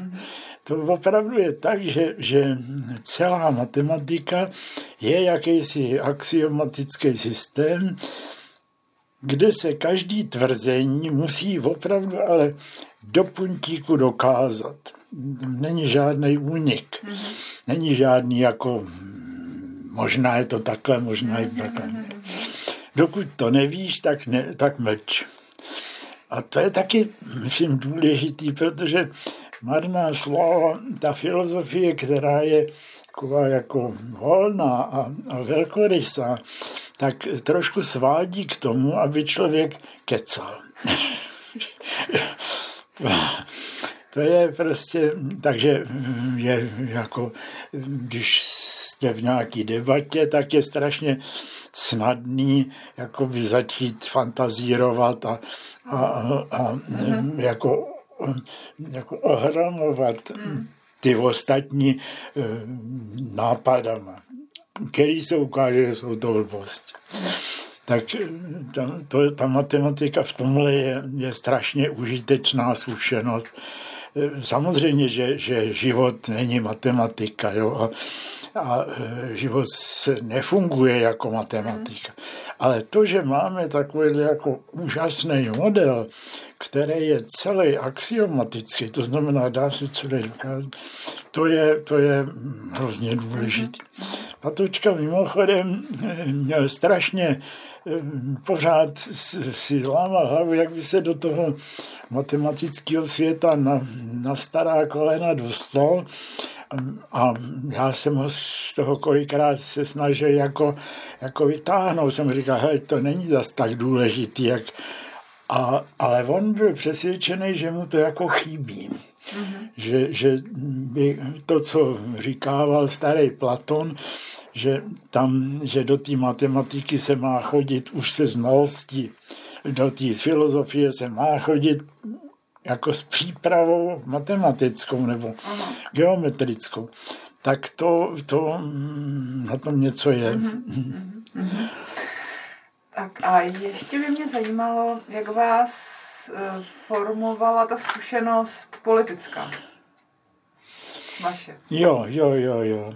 Speaker 3: To opravdu je tak, že, že celá matematika je jakýsi axiomatický systém, kde se každý tvrzení musí opravdu ale do puntíku dokázat. Není žádný únik. Mm-hmm. Není žádný jako možná je to takhle, možná je to takhle. Dokud to nevíš, tak, ne, tak mlč. A to je taky, myslím, důležitý, protože marná slova, ta filozofie, která je taková jako volná a, a velkorysá, tak trošku svádí k tomu, aby člověk kecal. to je prostě, takže je jako, když jste v nějaké debatě, tak je strašně snadný jakoby začít fantazírovat a, a, a, a mm-hmm. jako, jako ohramovat mm. ty ostatní e, nápadama, který se ukáže, že jsou to blbosti. Tak ta, to, ta matematika v tomhle je, je strašně užitečná zkušenost. E, samozřejmě, že, že život není matematika. Jo? A, a e, život nefunguje jako matematika. Ale to, že máme takový jako úžasný model, který je celý axiomatický, to znamená, dá se celý dokázat, to je, to je hrozně důležitý. Patočka mimochodem e, měl strašně pořád si lámal hlavu, jak by se do toho matematického světa na, na stará kolena dostal a já jsem ho z toho kolikrát se snažil jako, jako vytáhnout. Jsem říkal, hej, to není zas tak důležitý, jak... A, ale on byl přesvědčený, že mu to jako chybí. Mm-hmm. Že, že by to, co říkával starý Platon, že tam, že do té matematiky se má chodit už se znalostí, do té filozofie se má chodit jako s přípravou matematickou nebo geometrickou, tak to, to mm, na tom něco je. Mm-hmm.
Speaker 4: Mm-hmm. Tak a ještě by mě zajímalo, jak vás eh, formovala ta zkušenost politická? Vaše.
Speaker 3: Jo, jo, jo, jo.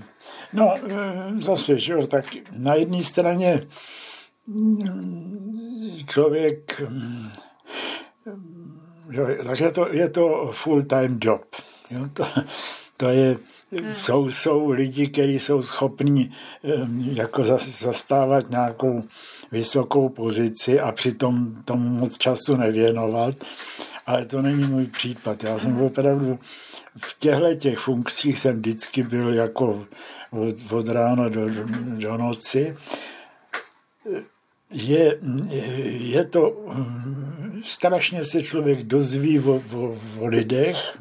Speaker 3: No, eh, zase, že jo, tak na jedné straně mm, člověk, mm, jo, tak je to, je to full-time job. Jo, to, to je, hmm. jsou, jsou lidi, kteří jsou schopní jako zastávat nějakou vysokou pozici a přitom tomu moc času nevěnovat. Ale to není můj případ. Já jsem opravdu v těchto těch funkcích jsem vždycky byl jako od, od rána do, do noci. Je, je to, strašně se člověk dozví o, o, o lidech,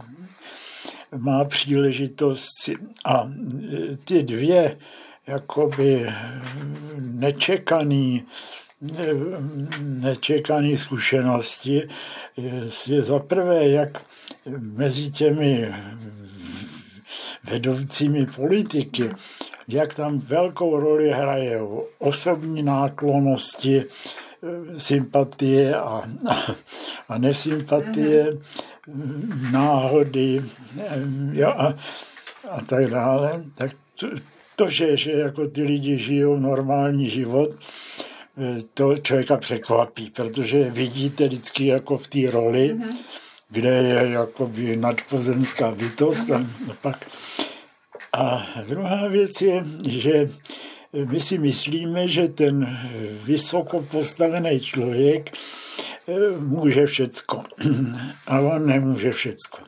Speaker 3: má příležitost a ty dvě jakoby nečekaný, nečekané zkušenosti je za prvé, jak mezi těmi vedoucími politiky, jak tam velkou roli hraje osobní náklonosti, sympatie a, a nesympatie, náhody jo, a, a tak dále. Tak to, to že, že jako ty lidi žijou normální život, to člověka překvapí, protože vidíte vždycky jako v té roli, mm-hmm kde je jakoby nadpozemská bytost. A, pak. a druhá věc je, že my si myslíme, že ten vysoko postavený člověk eh, může všecko. A on nemůže všecko.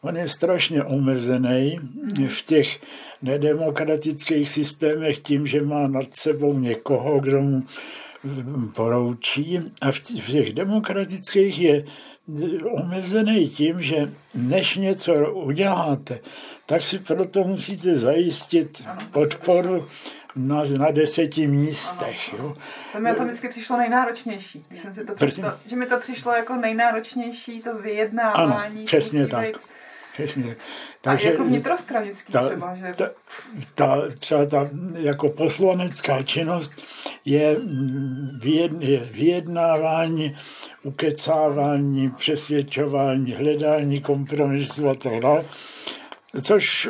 Speaker 3: On je strašně omezený v těch nedemokratických systémech tím, že má nad sebou někoho, kdo mu poroučí. A v těch demokratických je omezený tím, že než něco uděláte, tak si proto musíte zajistit podporu na, na deseti místech. Jo.
Speaker 4: To mi to vždycky přišlo nejnáročnější. Když jsem si to představ, že mi to přišlo jako nejnáročnější to vyjednávání.
Speaker 3: Ano, přesně tak. Být Přesně.
Speaker 4: Takže, a jako vnitrostranický ta, třeba, že? Ta,
Speaker 3: ta, třeba ta jako poslanecká činnost je, je vyjednávání, ukecávání, přesvědčování, hledání kompromisu a tak dále, což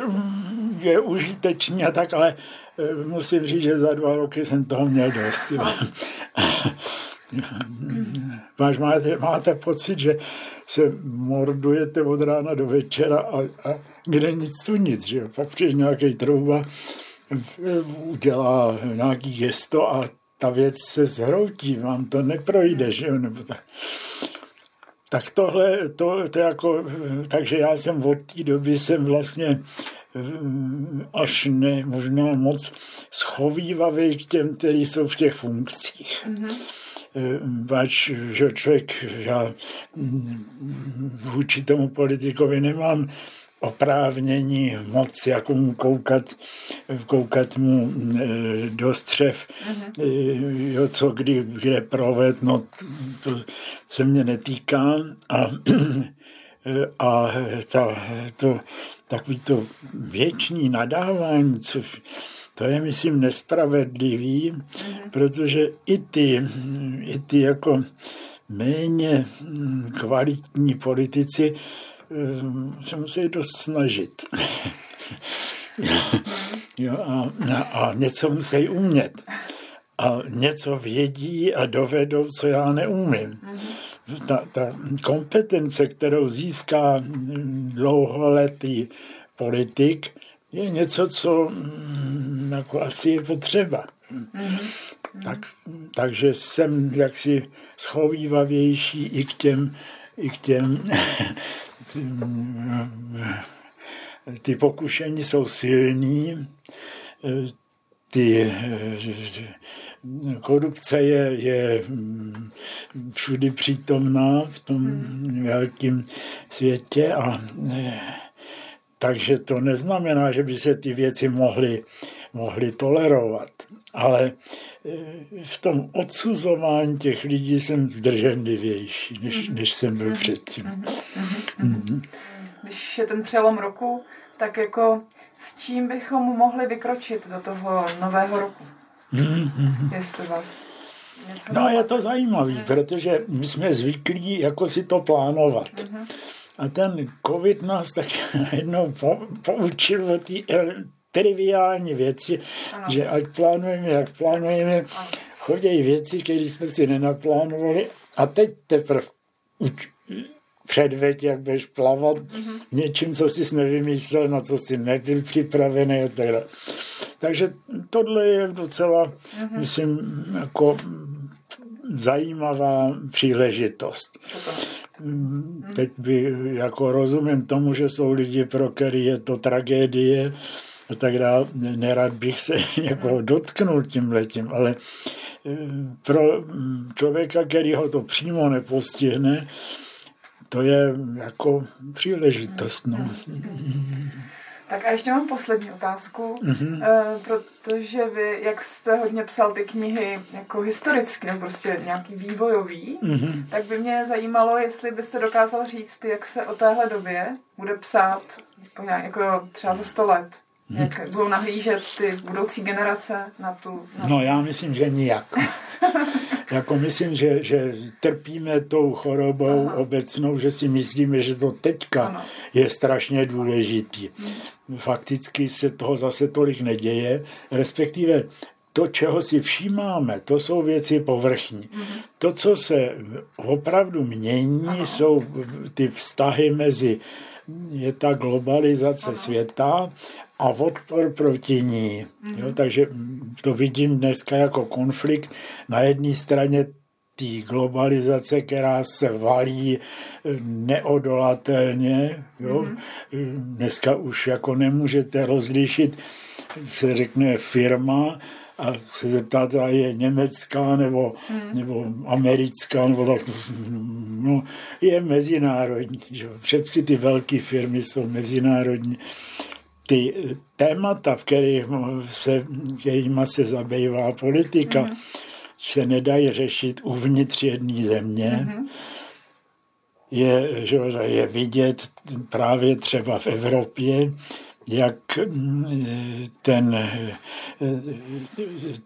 Speaker 3: je užitečný a tak, ale eh, musím říct, že za dva roky jsem toho měl dost. Máš, máte, máte pocit, že se mordujete od rána do večera a, a kde nic tu nic, že jo. Pak přijde nějaký trouba, udělá nějaký gesto a ta věc se zhroutí, vám to neprojde, že jo, nebo tak. Tak tohle, to, to jako, takže já jsem od té doby jsem vlastně až ne, možná moc schovývavý k těm, kteří jsou v těch funkcích. Mm-hmm pač, že člověk, já vůči tomu politikovi nemám oprávnění moc jako mu koukat, koukat mu e, do střev, mm-hmm. jo, co kdy, kde proved, no to se mě netýká a, a ta, to, takový to věční nadávání, co to je, myslím, nespravedlivý, mm-hmm. protože i ty, i ty jako méně kvalitní politici eh, se musí dost snažit. jo, a, a něco musí umět. A něco vědí a dovedou, co já neumím. Mm-hmm. Ta, ta kompetence, kterou získá dlouholetý politik, je něco, co mm, jako asi je potřeba. Mm-hmm. Tak, takže jsem jaksi schovývavější i k těm, i k těm ty pokušení jsou silní, ty korupce je, je všudy přítomná v tom velkém světě a takže to neznamená, že by se ty věci mohly, mohly tolerovat. Ale e, v tom odsuzování těch lidí jsem zdrženlivější, než, než jsem byl předtím.
Speaker 4: Mm-hmm. Když je ten přelom roku, tak jako s čím bychom mohli vykročit do toho nového roku? Mm-hmm. Jestli vás
Speaker 3: No je to zajímavé, protože my jsme zvyklí jako si to plánovat. Mm-hmm. A ten covid nás tak jednou poučil o té triviální věci, ano. že ať plánujeme, jak plánujeme, chodí věci, které jsme si nenaplánovali a teď teprve předveď, jak budeš plavat mm-hmm. něčím, co jsi nevymyslel, na co jsi nebyl připravený a tak Takže tohle je docela, mm-hmm. myslím, jako zajímavá příležitost. Mm, teď by, jako rozumím tomu, že jsou lidi, pro který je to tragédie a tak dále. Nerad bych se jako dotknul tím letím, ale eh, pro mm, člověka, který ho to přímo nepostihne, to je jako příležitost. No.
Speaker 4: Tak a ještě mám poslední otázku, mm-hmm. protože vy, jak jste hodně psal ty knihy jako historicky, nebo prostě nějaký vývojový, mm-hmm. tak by mě zajímalo, jestli byste dokázal říct, jak se o téhle době bude psát jako třeba za sto let. Jak budou nahlížet ty budoucí generace na tu... Na...
Speaker 3: No já myslím, že nijak. jako myslím, že, že trpíme tou chorobou Aha. obecnou, že si myslíme, že to teďka ano. je strašně důležitý. Hmm. Fakticky se toho zase tolik neděje, respektive to, čeho si všímáme, to jsou věci povrchní. hmm To, co se opravdu mění, Aha. jsou ty vztahy mezi je ta globalizace Aha. světa a odpor proti ní. Mm-hmm. Jo, takže to vidím dneska jako konflikt. Na jedné straně té globalizace, která se valí neodolatelně. Jo? Mm-hmm. Dneska už jako nemůžete rozlišit, se řekne firma, a se zeptat, a je německá nebo, mm. nebo americká, nebo tak, no, je mezinárodní. Že? Všechny ty velké firmy jsou mezinárodní ty témata, v kterých se, kterýma se zabývá politika, mm-hmm. se nedají řešit uvnitř jedné země. Mm-hmm. Je, že je vidět právě třeba v Evropě, jak ten,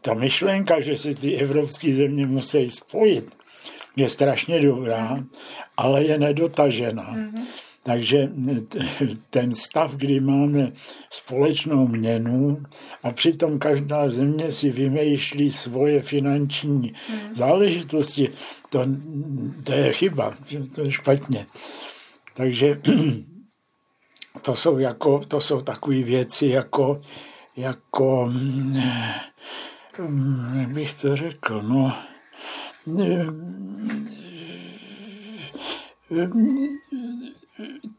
Speaker 3: ta myšlenka, že se ty evropské země musí spojit, je strašně dobrá, ale je nedotažená. Mm-hmm. Takže ten stav, kdy máme společnou měnu a přitom každá země si vymýšlí svoje finanční hmm. záležitosti, to, to je chyba, to je špatně. Takže to jsou, jako, to jsou takové věci, jako, jako hm, jak bych to řekl, no,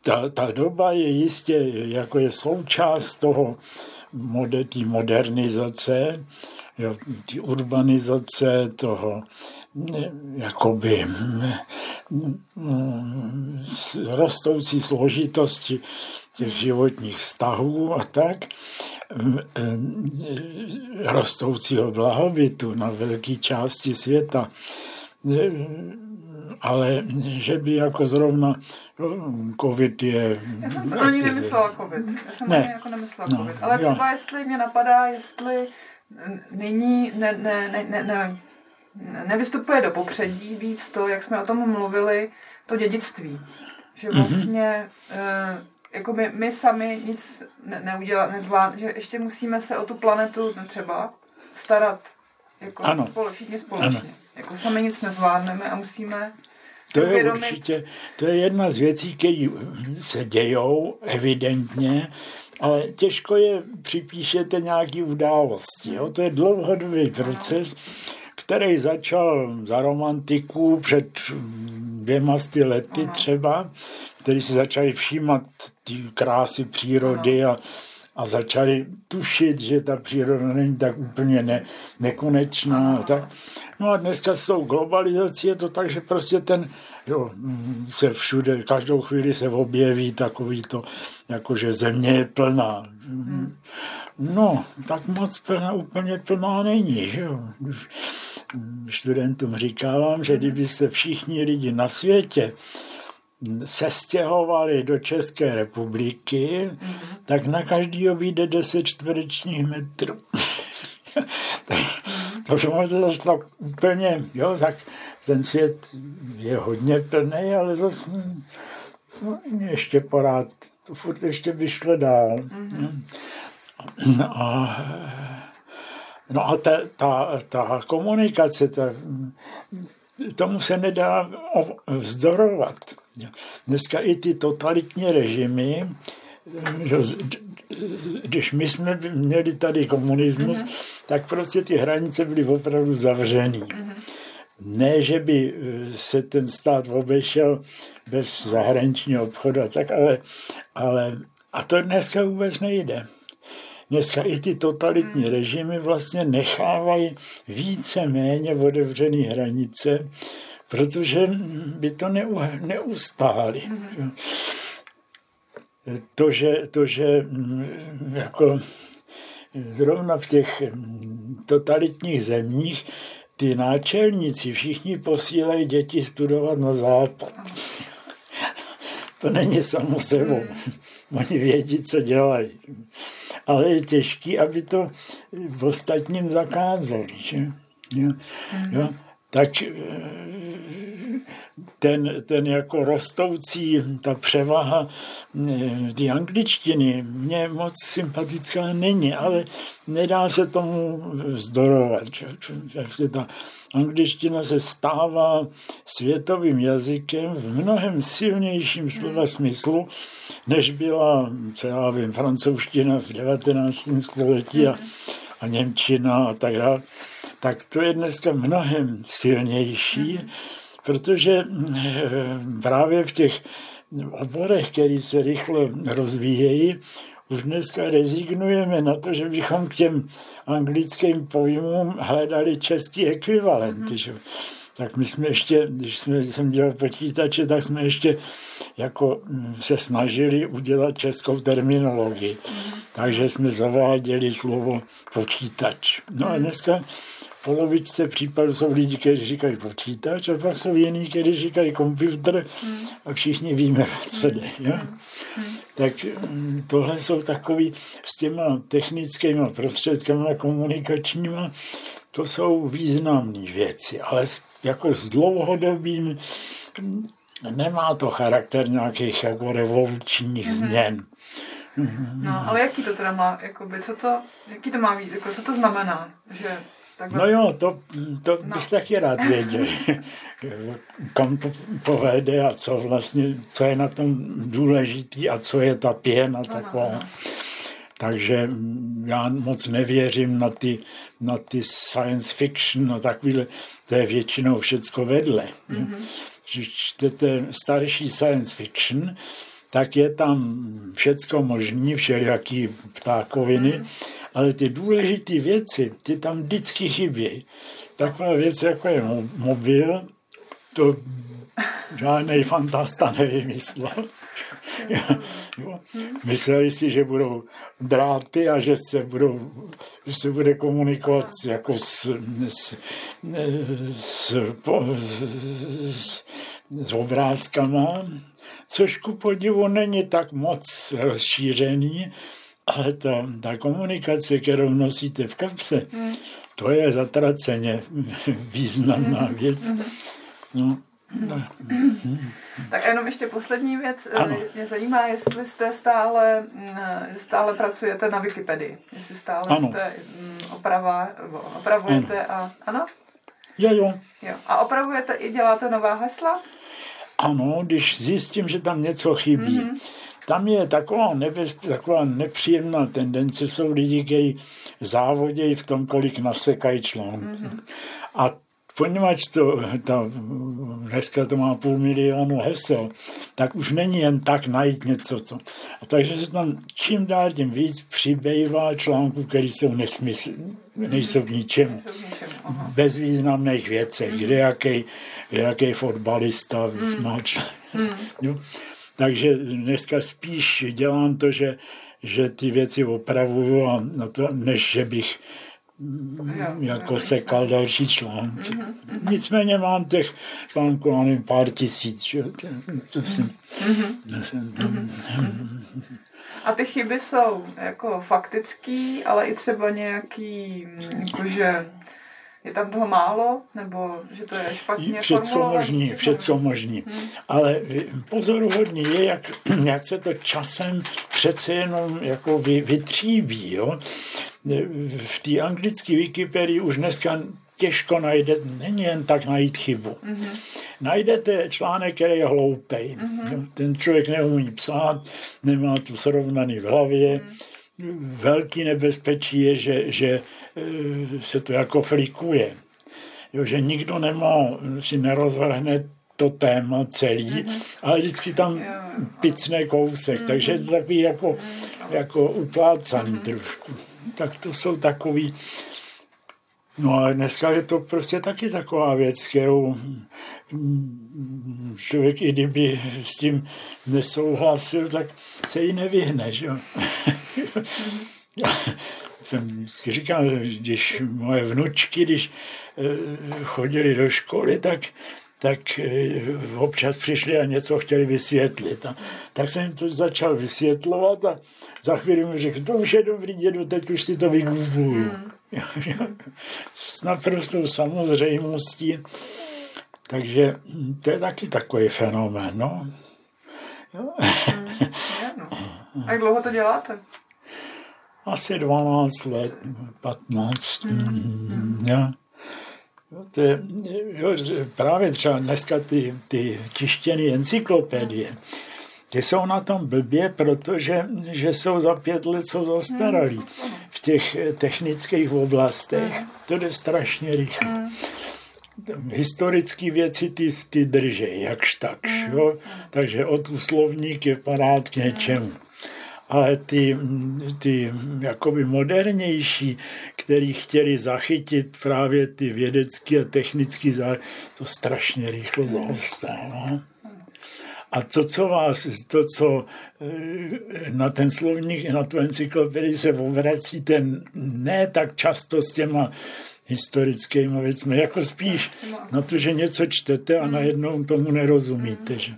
Speaker 3: ta, ta doba je jistě jako je součást toho moder, modernizace, jo, urbanizace, toho jakoby rostoucí složitosti těch životních vztahů a tak, rostoucího blahobytu na velké části světa ale že by jako zrovna covid je...
Speaker 4: Já jsem ani nemyslela covid. Já jsem ne. ani jako nemyslela no, covid. Ale třeba jo. jestli mě napadá, jestli nyní ne, ne, ne, ne, ne, nevystupuje do popředí víc to, jak jsme o tom mluvili, to dědictví. Že mhm. vlastně mm-hmm. uh, jako my, my sami nic ne, neudělat, nezvládneme, že ještě musíme se o tu planetu třeba starat jako ano. společně, společně. Ano. Jako sami nic nezvládneme a musíme
Speaker 3: to je určitě, to je jedna z věcí, které se dějou evidentně, ale těžko je připíšete nějaký události. Jo? To je dlouhodobý proces, který začal za romantiků před dvěma sty lety třeba, který se začali všímat ty krásy přírody a a začali tušit, že ta příroda není tak úplně ne, nekonečná. Tak. No a dneska s tou globalizací je to tak, že prostě ten jo, se všude, každou chvíli se objeví takový to, jako že země je plná. No, tak moc plná, úplně plná není. Že jo. Studentům říkám, že kdyby se všichni lidi na světě sestěhovali do České republiky, mm-hmm. tak na každýho vyjde 10 čtverečních metrů. to, že máte zase tak úplně, jo, tak ten svět je hodně plný, ale zase no, ještě porád, to furt ještě vyšlo dál. Mm-hmm. No a, no a ta, ta, ta komunikace, ta, tomu se nedá vzdorovat. Dneska i ty totalitní režimy, když my jsme měli tady komunismus, mm-hmm. tak prostě ty hranice byly opravdu zavřený. Mm-hmm. Ne, že by eh, se ten stát obešel bez zahraničního obchodu, tak ale, ale a to dneska vůbec nejde. Dneska i ty totalitní mm. režimy vlastně nechávají více méně otevřené hranice, protože by to neustáli. To, že, to, že mm, jako zrovna v těch mm, totalitních zemích ty náčelníci všichni posílají děti studovat na západ. To není samo sebou. Oni vědí, co dělají. Ale je těžké, aby to v ostatním zakázali. Že? Jo? Jo? Tak eh, ten, ten jako rostoucí, ta převaha eh, ty angličtiny mě moc sympatická není, ale nedá se tomu vzdorovat. Že ta angličtina se stává světovým jazykem v mnohem silnějším slova smyslu, než byla, co já vím, francouzština v 19. století a, a němčina a tak dále. Tak to je dneska mnohem silnější protože eh, právě v těch oborech, které se rychle rozvíjejí, už dneska rezignujeme na to, že bychom k těm anglickým pojmům hledali český ekvivalenty. Mm-hmm. Tak my jsme ještě, když jsme, jsem dělal počítače, tak jsme ještě jako mm, se snažili udělat českou terminologii. Mm-hmm. Takže jsme zaváděli slovo počítač. No a mhm. dneska polovičce případů jsou lidi, kteří říkají počítač a pak jsou jiní, kteří říkají počítač hmm. a všichni víme, co jde. Jo? Hmm. hmm. Tak mm, tohle jsou takový s těma technickými prostředkami komunikačními, to jsou významné věci, ale jako s dlouhodobým nemá to charakter nějakých jako revolučních hmm. změn.
Speaker 4: No, ale jaký to teda má, jakoby, co to, jaký to má být, jako, co to znamená, že
Speaker 3: Takhle. No jo, to, to no. bych taky rád věděl, kam to povede a co vlastně, co je na tom důležitý a co je ta pěna taková. Takže já moc nevěřím na ty, na ty science fiction a takovýhle, to je většinou všecko vedle. Mm-hmm. Když čtete starší science fiction, tak je tam všecko možné, všelijaký ptákoviny, mm ale ty důležité věci, ty tam vždycky chybějí. Taková věc, jako je mobil, to žádný fantasta nevymyslel. Mysleli si, že budou dráty a že se, budou, že se bude komunikovat jako s, s, s, s, s obrázkama, což ku podivu není tak moc rozšířený, ale ta, ta komunikace, kterou nosíte v kapse, hmm. to je zatraceně významná hmm. věc. Hmm. No.
Speaker 4: No. Tak jenom ještě poslední věc. Ano. Mě zajímá, jestli jste stále, mm, stále pracujete na Wikipedii. Jestli stále ano. jste mm, oprava, opravujete ano. a... Ano?
Speaker 3: Jo, jo.
Speaker 4: jo. A opravujete i děláte nová hesla?
Speaker 3: Ano, když zjistím, že tam něco chybí. Mm-hmm tam je taková, nebez, taková nepříjemná tendence, jsou lidi, kteří závodějí v tom, kolik nasekají články. Mm-hmm. A poněvadž to, ta, dneska to má půl milionu hesel, tak už není jen tak najít něco. To. A takže se tam čím dál tím víc přibývá článků, které jsou nesmysl, nejsou v ničem, bezvýznamných věcech, kde jaký, kde jaký fotbalista mm. má článek. Mm. Takže dneska spíš dělám to, že, že ty věci opravuju, a na to, než že bych jako sekal další články. Nicméně mám těch článků, nevím, pár tisíc. Že? To jsem,
Speaker 4: mhm. A ty chyby jsou jako faktický, ale i třeba nějaký, jakože Je tam toho málo, nebo že to je špatně
Speaker 3: Všecko možný, všecko možný. Hmm. Ale pozoruhodný je, jak, jak se to časem přece jenom jako vy, vytříbí. Jo? V té anglické Wikipedii už dneska těžko najde, není jen tak najít chybu. Mm-hmm. Najdete článek, který je hloupej. Mm-hmm. Ten člověk neumí psát, nemá to srovnaný v hlavě. Mm-hmm. Velký nebezpečí je, že, že e, se to jako flikuje. Jo, že nikdo nemá, si nerozvrhne to téma celý, mm-hmm. ale vždycky tam picne kousek, mm-hmm. takže je to takový jako, mm-hmm. jako uplácaný mm-hmm. trošku. Tak to jsou takový No ale dneska je to prostě taky taková věc, kterou člověk, i kdyby s tím nesouhlasil, tak se jí nevyhne, že jsem vždycky říkal, když moje vnučky, když eh, chodili do školy, tak tak eh, občas přišli a něco chtěli vysvětlit. A tak jsem jim to začal vysvětlovat a za chvíli mi řekl, to už je dobrý, dědu, teď už si to vygoogluju. Mm. S naprostou samozřejmostí. Takže to je taky takový fenomén, no.
Speaker 4: Mm, no. A jak dlouho to děláte?
Speaker 3: Asi 12 let, 15. Mm. Mm. Ja. Jo, to je, jo, právě třeba dneska ty, ty tištěné encyklopedie, ty jsou na tom blbě, protože že jsou za pět let jsou zastaralí. V těch technických oblastech to jde strašně rychle. Historické věci ty, ty drží, jakž tak. Jo? Takže od slovník je parád k něčemu ale ty, ty jakoby modernější, který chtěli zachytit právě ty vědecké a technické záležitosti, to strašně rychle zaostává. A to, co vás, to, co eh, na ten slovník, na tu encyklopedii se obracíte ne tak často s těma historickými věcmi, jako spíš na to, že něco čtete a najednou tomu nerozumíte. Že?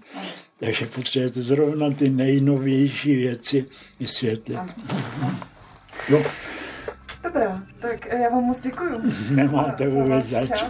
Speaker 3: Takže potřebujete zrovna ty nejnovější věci vysvětlit.
Speaker 4: No. Dobrá, tak já vám moc děkuju.
Speaker 3: Nemáte vůbec zač.